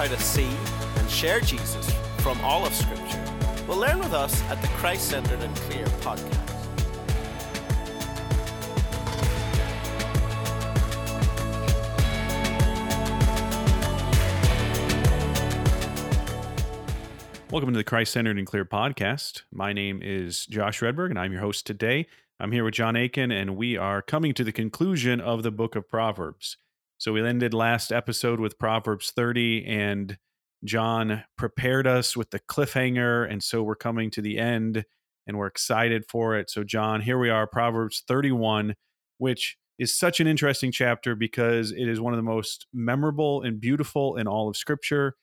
how to see and share Jesus from all of Scripture, well, learn with us at the Christ Centered and Clear podcast. Welcome to the Christ Centered and Clear podcast. My name is Josh Wredberg, and I'm your host today. I'm here with Jon Akin, and we are coming to the conclusion of the book of Proverbs. So we ended last episode with Proverbs 30, and Jon prepared us with the cliffhanger. And so we're coming to the end, and we're excited for it. So, Jon, here we are, Proverbs 31, which is such an interesting chapter because it is one of the most memorable and beautiful in all of Scripture.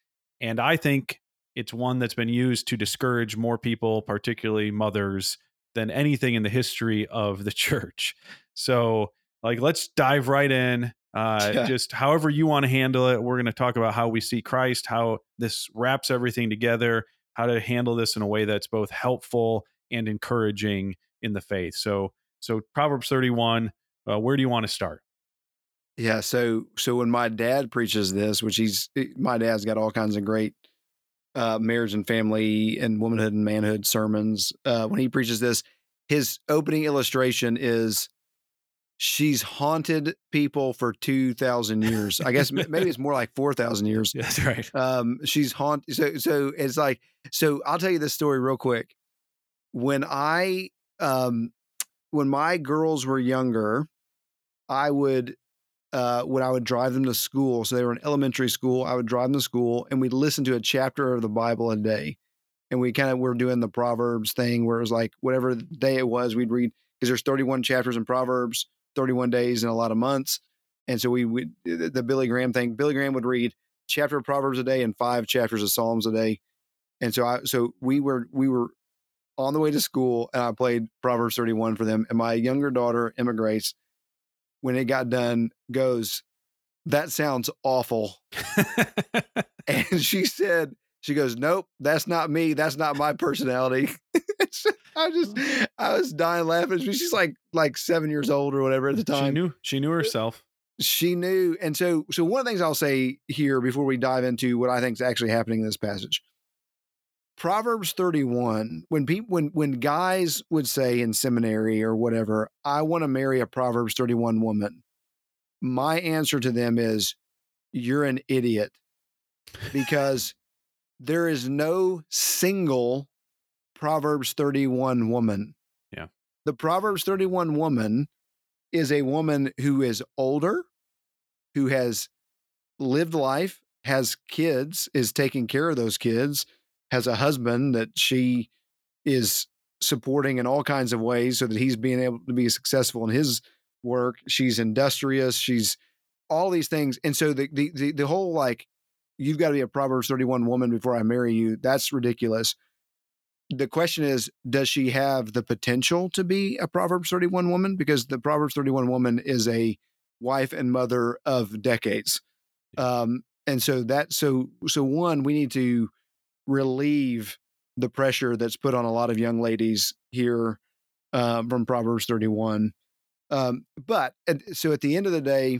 And I think it's one that's been used to discourage more people, particularly mothers, than anything in the history of the church. So, like, let's dive right in. Uh, yeah. Just however you want to handle it. We're going to talk about how we see Christ, how this wraps everything together, how to handle this in a way that's both helpful and encouraging in the faith. So, so Proverbs 31. Uh, where do you want to start? Yeah, so so when my dad preaches this, which he's my dad's got all kinds of great uh, marriage and family and womanhood and manhood sermons. Uh, when he preaches this, his opening illustration is she's haunted people for 2000 years i guess maybe it's more like 4000 years that's right um she's haunted so so it's like so i'll tell you this story real quick when i um when my girls were younger i would uh, when I would drive them to school. So they were in elementary school. I would drive them to school and we'd listen to a chapter of the Bible a day. And we kind of were doing the Proverbs thing where it was like whatever day it was, we'd read because there's 31 chapters in Proverbs, 31 days in a lot of months. And so we would, the Billy Graham thing, Billy Graham would read chapter of Proverbs a day and five chapters of Psalms a day. And so I, so we were, we were on the way to school and I played Proverbs 31 for them. And my younger daughter, Emma Grace, when it got done goes, That sounds awful. and she said, She goes, Nope, that's not me. That's not my personality. I just. I was dying laughing. She's like like seven years old or whatever at the time. She knew she knew uh, herself. She knew. And so so one of the things I'll say here before we dive into what I think is actually happening in this passage Proverbs 31, when people when when guys would say in seminary or whatever, I want to marry a Proverbs 31 woman, my answer to them is you're an idiot. Because there is no single Proverbs 31 woman. Yeah. The Proverbs 31 woman is a woman who is older, who has lived life, has kids, is taking care of those kids has a husband that she is supporting in all kinds of ways so that he's being able to be successful in his work. She's industrious. She's all these things. And so the the the, the whole like you've got to be a Proverbs 31 woman before I marry you, that's ridiculous. The question is, does she have the potential to be a Proverbs 31 woman? Because the Proverbs 31 woman is a wife and mother of decades. Um, and so that so so one, we need to relieve the pressure that's put on a lot of young ladies here uh, from Proverbs 31. Um, but so at the end of the day,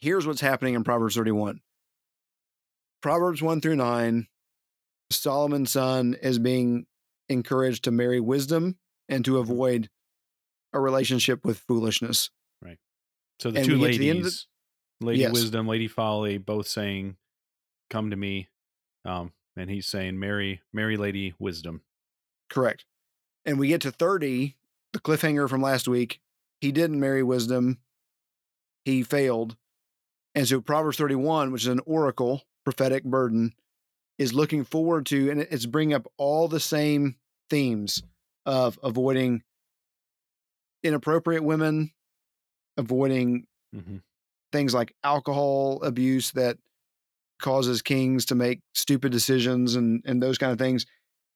here's what's happening in Proverbs 31. Proverbs 1 through 9, Solomon's son is being encouraged to marry wisdom and to mm-hmm. avoid a relationship with foolishness. Right. So the and two ladies, the, Lady yes. Wisdom, Lady Folly, both saying, Come to me. Um, and he's saying marry, marry Lady Wisdom. Correct. And we get to 30, the cliffhanger from last week. He didn't marry wisdom. He failed. And so Proverbs 31, which is an oracle, prophetic burden, is looking forward to, and it's bringing up all the same themes of avoiding inappropriate women, avoiding mm-hmm. things like alcohol abuse that causes kings to make stupid decisions and and those kind of things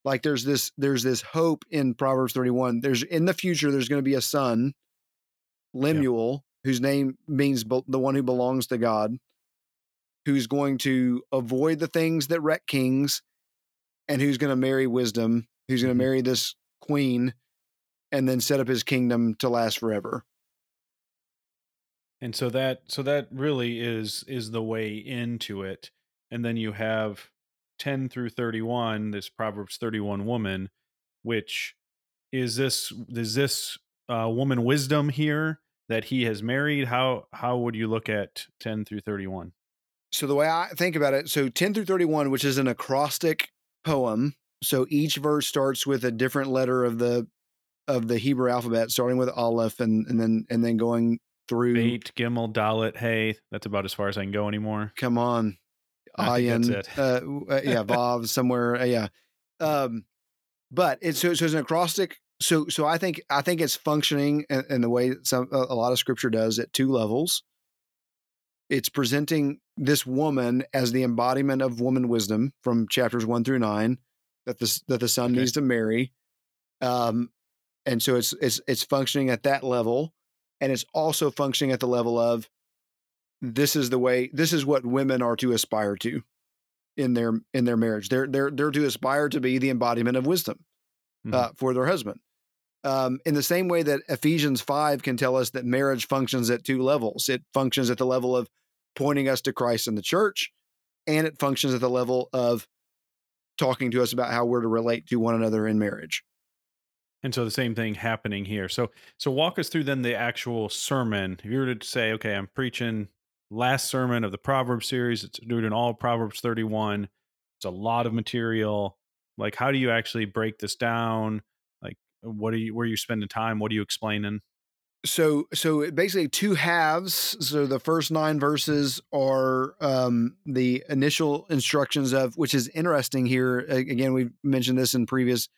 like there's this there's this hope in proverbs 31 there's in the future there's going to be a son lemuel yeah. whose name means be- the one who belongs to god who's going to avoid the things that wreck kings and who's going to marry wisdom who's going to mm-hmm. marry this queen and then set up his kingdom to last forever and so that so that really is is the way into it and then you have 10 through 31 this proverbs 31 woman which is this is this uh, woman wisdom here that he has married how how would you look at 10 through 31 So the way I think about it, so 10 through 31, which is an acrostic poem. So each verse starts with a different letter of the of the Hebrew alphabet, starting with Aleph and and then and then going through Bait, Gimel, Dalet, Hey. That's about as far as I can go anymore. come on. Ayin, that's it. uh, uh, yeah, Vav somewhere, uh, yeah. Um, but it's so, so it's an acrostic. So so I think I think it's functioning in, in the way that some a lot of scripture does at two levels. It's presenting this woman as the embodiment of woman wisdom from chapters one through nine that the that the son Okay. needs to marry, um, and so it's it's it's functioning at that level, and it's also functioning at the level of this is the way this is what women are to aspire to in their in their marriage. They're they're they're to aspire to be the embodiment of wisdom uh, for their husband um, in the same way that ephesians 5 can tell us that marriage functions at two levels. It functions at the level of pointing us to christ and the church and it functions at the level of talking to us about how we're to relate to one another in marriage And so the same thing happening here. So so walk us through then the actual sermon. If you were to say, okay, I'm preaching last sermon of the Proverbs series, it's doing all Proverbs 31. It's a lot of material. Like how do you actually break this down? Like what are you where are you spending time? What are you explaining? So so it basically two halves so the first nine verses are um the initial instructions of which is interesting here again we've mentioned this in previous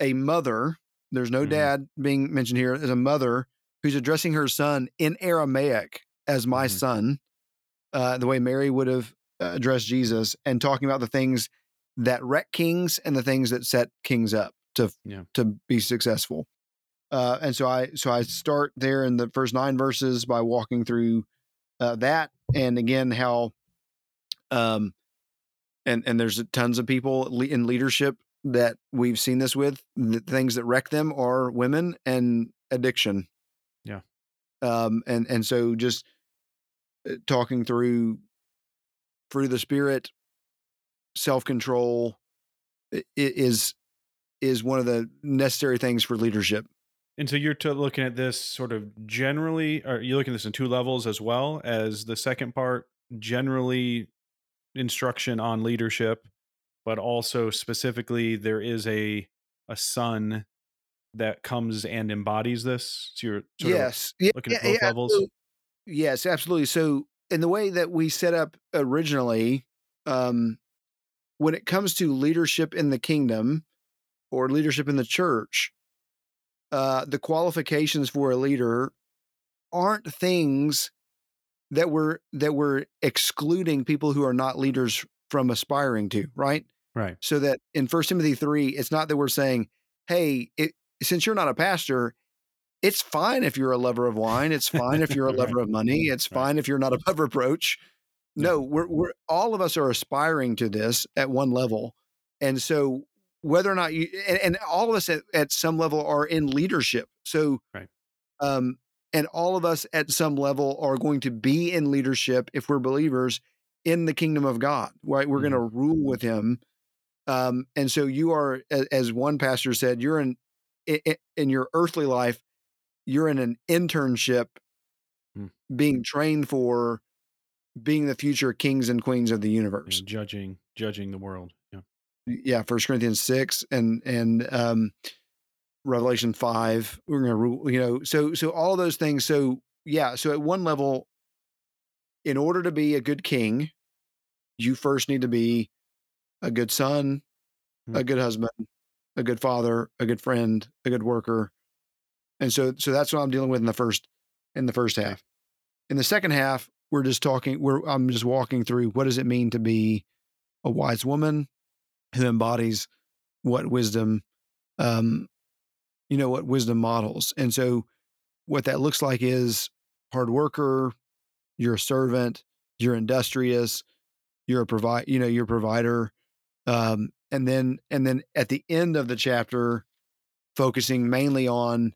a mother there's no Mhm. dad being mentioned here as a mother who's addressing her son in aramaic as my Mhm. son uh the way mary would have uh, addressed jesus and talking about the things that wreck kings and the things that set kings up to Yeah. to be successful uh, and so I so I start there in the first nine verses by walking through uh, that, and again how, um, and and there's tons of people in leadership that we've seen this with. The things that wreck them are women and addiction. Yeah. Um, and and so just uh, talking through through the spirit, self control is is one of the necessary things for leadership. And so you're to looking at this sort of generally, or you're looking at this in two levels as well as the second part, generally instruction on leadership, but also specifically there is a a son that comes and embodies this. So you're sort of yes. Yeah, looking at both yeah, levels? absolute- Yes, absolutely. So, in the way that we set up originally, um, when it comes to leadership in the kingdom or leadership in the church, uh, the qualifications for a leader aren't things that we're that we're excluding people who are not leaders from aspiring to, right? right. so that in First Timothy three, it's not that we're saying, "Hey, it, since you're not a pastor, it's fine if you're a lover of wine. It's fine if you're a Right. lover of money. It's Right. fine if you're not above reproach." No, we're we're all of us are aspiring to this at one level, and so whether or not you and, and all of us at, at some level are in leadership. So, Right. um, and all of us at some level are going to be in leadership if we're believers in the kingdom of God. Right, we're going to rule with Him. Um, and so you are, as one pastor said, you're in in your earthly life, you're in an internship, Hmm. being trained for being the future kings and queens of the universe. judging judging the world. Yeah. First Corinthians six and and um, Revelation five. We're to rule. You know, so so all those things. So yeah, so at one level, in order to be a good king, you first need to be a good son, Hmm. a good husband, a good father, a good friend, a good worker. And so so that's what I'm dealing with in the first in the first half. In the second half, we're just talking we're I'm just walking through what does it mean to be a wise woman who embodies what wisdom um you know what wisdom models. And so what that looks like is hard worker, you're a servant, you're industrious, you're a provide you know, you're a provider. Um and then and then at the end of the chapter focusing mainly on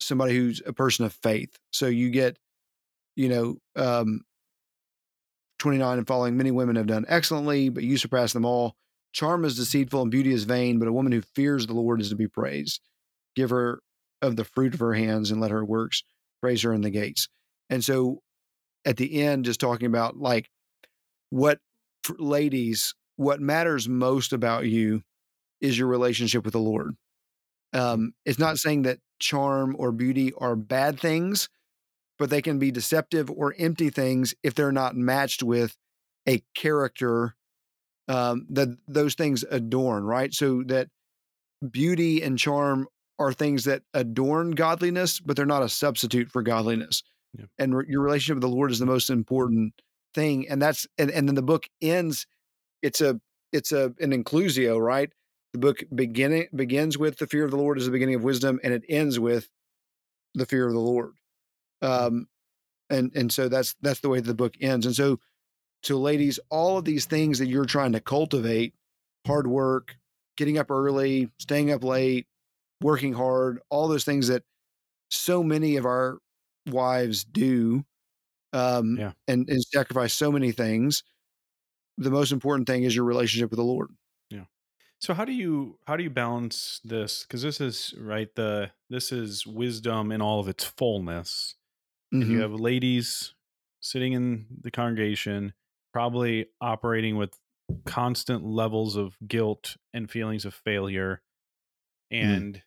somebody who's a person of faith. So you get you know um 29 and following, many women have done excellently, but you surpass them all. Charm is deceitful and beauty is vain, but a woman who fears the Lord is to be praised. Give her of the fruit of her hands and let her works praise her in the gates. And so at the end, just talking about like what ladies, what matters most about you is your relationship with the Lord. Um, it's not saying that charm or beauty are bad things, but they can be deceptive or empty things if they're not matched with a character um, that those things adorn, right? So that beauty and charm are things that adorn godliness, but they're not a substitute for godliness. Yeah. And re- your relationship with the Lord is the most important thing. And that's and, and then the book ends. It's a it's a an inclusio, right? The book beginning begins with the fear of the Lord is the beginning of wisdom, and it ends with the fear of the Lord. Um, and and so that's that's the way the book ends. And so, so ladies, all of these things that you're trying to cultivate, hard work, getting up early, staying up late, working hard, all those things that so many of our wives do, um, yeah. and, and sacrifice so many things. The most important thing is your relationship with the Lord. Yeah. So how do you how do you balance this? Because this is right the this is wisdom in all of its fullness. Mm-hmm. And you have ladies sitting in the congregation, probably operating with constant levels of guilt and feelings of failure. Mm. And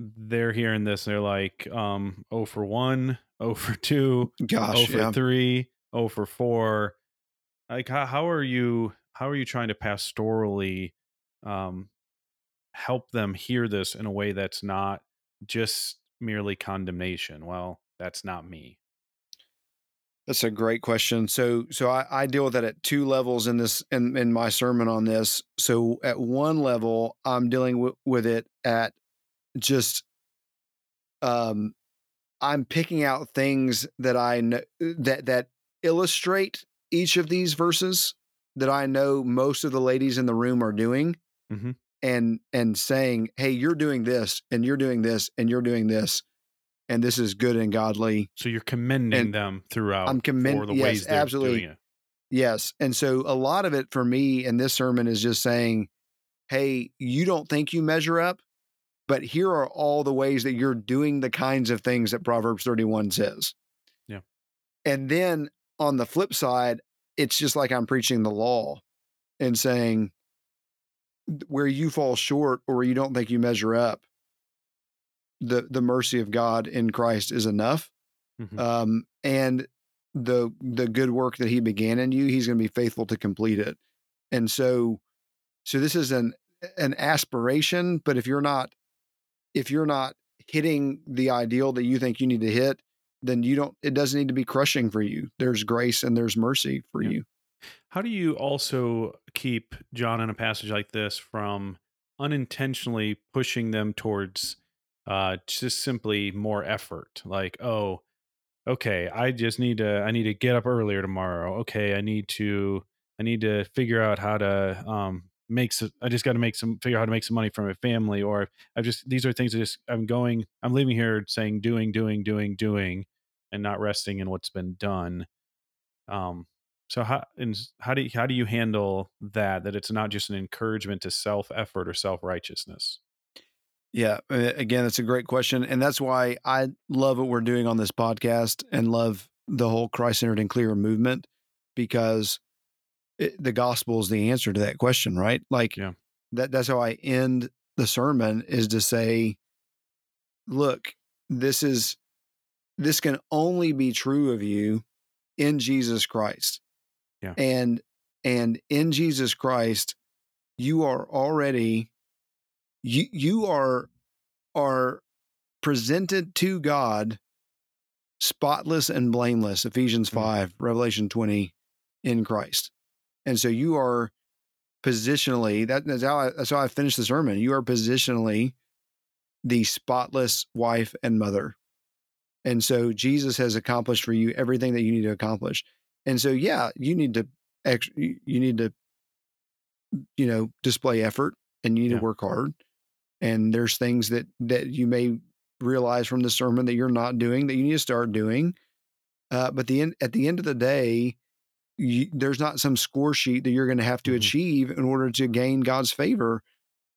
mm. they're hearing this, they're like, um, oh for one, oh for two, gosh, oh for yeah. three, oh for four. Like how, how are you how are you trying to pastorally um, help them hear this in a way that's not just merely condemnation. Well, that's not me. That's a great question. So, so I, I deal with that at two levels in this in, in my sermon on this. So, at one level, I'm dealing w- with it at just, um, I'm picking out things that I know that that illustrate each of these verses that I know most of the ladies in the room are doing, mm-hmm. and and saying, "Hey, you're doing this, and you're doing this, and you're doing this, and this is good and godly." So you're commending and them throughout. I'm commending the yes, ways they're absolutely. doing it. Yes, and so a lot of it for me in this sermon is just saying, "Hey, you don't think you measure up." But here are all the ways that you're doing the kinds of things that Proverbs 31 says. Yeah. And then on the flip side, it's just like I'm preaching the law and saying, where you fall short or you don't think you measure up, the the mercy of God in Christ is enough. Mm-hmm. Um, and the the good work that he began in you, he's going to be faithful to complete it. And so so this is an an aspiration, but if you're not if you're not hitting the ideal that you think you need to hit, then you don't it doesn't need to be crushing for you. There's grace and there's mercy for yeah. you. How do you also keep Jon in a passage like this from unintentionally pushing them towards uh, just simply more effort? Like, oh, okay, I just need to I need to get up earlier tomorrow. Okay, I need to I need to figure out how to um, make some I just got to make some figure out how to make some money for my family or I've just these are things that just I'm going I'm leaving here saying doing doing doing doing and not resting in what's been done. Um so how and how do you, how do you handle that? That it's not just an encouragement to self effort or self righteousness. Yeah, again, that's a great question, and that's why I love what we're doing on this podcast and love the whole Christ centered and clear movement because it, the gospel is the answer to that question, right? Like yeah. that. That's how I end the sermon is to say, look, this is this can only be true of you in Jesus Christ. Yeah. And and in Jesus Christ, you are already you you are are presented to God spotless and blameless, Ephesians mm. 5, mm-hmm. Revelation 20 in Christ. And so you are positionally, that, that's how I, that's how I finished the sermon. You are positionally the spotless wife and mother. And so Jesus has accomplished for you everything that you need to accomplish. And so, yeah, you need to, you need to, you know, display effort and you need yeah. to work hard. And there's things that that you may realize from the sermon that you're not doing that you need to start doing. Uh, but the end, at the end of the day, you, there's not some score sheet that you're going to have to Mhm. achieve in order to gain God's favor.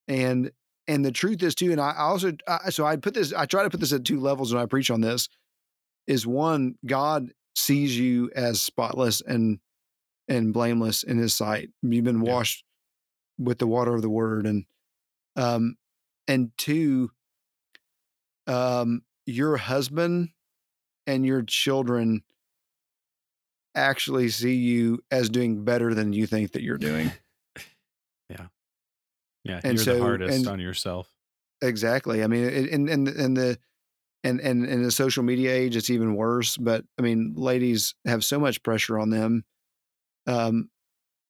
And and the truth is too, and I I also I, so I put this I try to put this at two levels when I preach on this. Is one God sees you as spotless and and blameless in His sight. You've been Yeah. washed with the water of the Word, and um, and two, um, your husband and your children actually see you as doing better than you think that you're doing. Yeah, Yeah. And you're so- the hardest and- on yourself. exactly. I mean, and and and the and and in the social media age, it's even worse. But I mean, ladies have so much pressure on them. Um,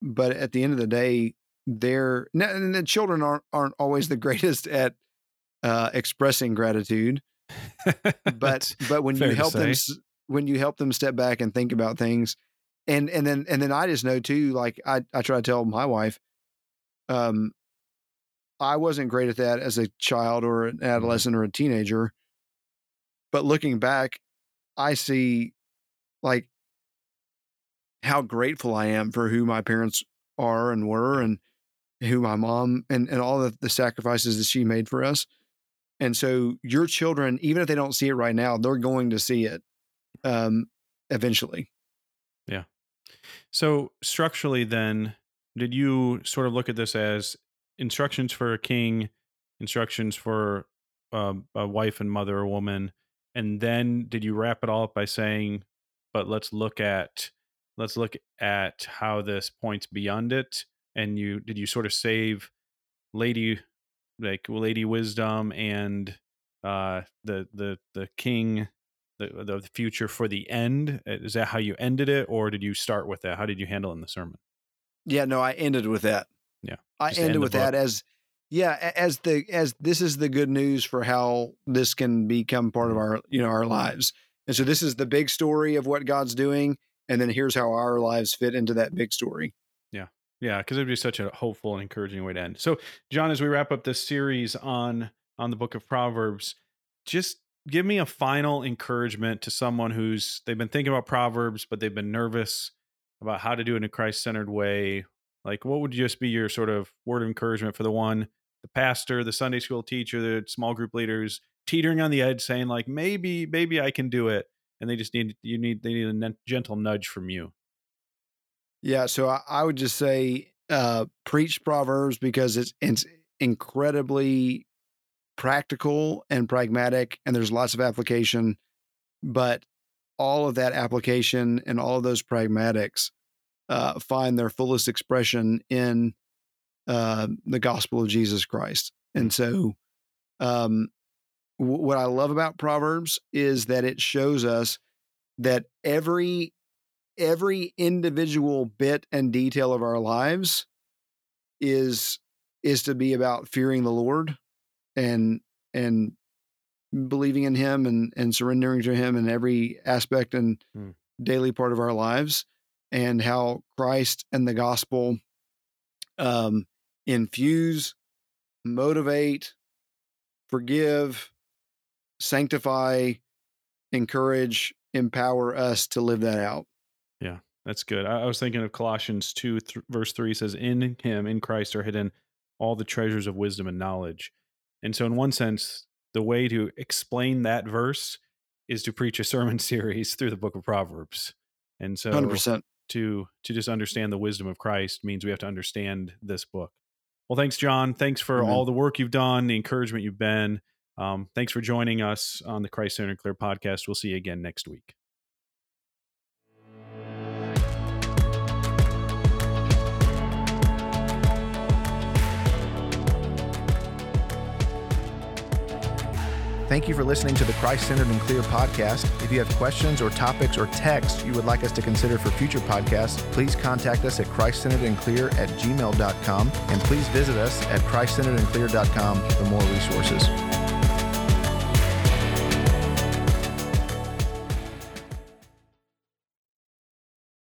but at the end of the day, they're and the children aren't aren't always the greatest at uh, expressing gratitude. but but when you help them when you help them step back and think about things and and then and then I just know too like I I try to tell my wife um I wasn't great at that as a child or an adolescent or a teenager. But looking back I see like how grateful I am for who my parents are and were and who my mom and and all the, the sacrifices that she made for us and so your children, even if they don't see it right now, they're going to see it um, eventually. Yeah. So structurally, then, did you sort of look at this as instructions for a king, instructions for um, a wife and mother, a woman, and then did you wrap it all up by saying, "But let's look at let's look at how this points beyond it." And you did you sort of save lady like lady wisdom and uh the the the king the the future for the end Uh, is that how you ended it or did you start with that how did you handle it in the sermon Yeah, no, I ended with that. Yeah, I end ended the with that as yeah, as the as this is the good news for how this can become part of Mm-hmm. our you know our lives. And so this is the big story of what God's doing, and then here's how our lives fit into that big story. Yeah because it'd be such a hopeful and encouraging way to end. So jon as we wrap up this series on on the book of proverbs just give me a final encouragement to someone who's they've been thinking about proverbs but they've been nervous about how to do it in a christ-centered way. Like what would just be your sort of word of encouragement for the one the pastor the sunday school teacher the small group leaders teetering on the edge saying like maybe maybe i can do it and they just need you need they need a gentle nudge from you Yeah, so I, I would just say uh, preach Proverbs because it's it's incredibly practical and pragmatic, and there's lots of application. But all of that application and all of those pragmatics uh, find their fullest expression in uh, the gospel of Jesus Christ. And so, um, w- what I love about Proverbs is that it shows us that every every individual bit and detail of our lives is is to be about fearing the Lord and and believing in him and and surrendering to him in every aspect and Hmm. daily part of our lives and how Christ and the gospel um infuse motivate forgive sanctify encourage empower us to live that out Yeah, that's good. I, I was thinking of Colossians 2, th- verse 3 says, In him, in Christ, are hidden all the treasures of wisdom and knowledge. And so, in one sense, the way to explain that verse is to preach a sermon series through the book of Proverbs. And so, 100% to to just understand the wisdom of Christ means we have to understand this book. Well, thanks, Jon. Thanks for Amen. all the work you've done, the encouragement you've been. Um, thanks for joining us on the Christ Centered Clear podcast. We'll see you again next week. Thank you for listening to the Christ Centered and Clear podcast. If you have questions or topics or texts you would like us to consider for future podcasts, please contact us at christcenteredandclear at gmail.com and please visit us at christcenteredandclear.com for more resources.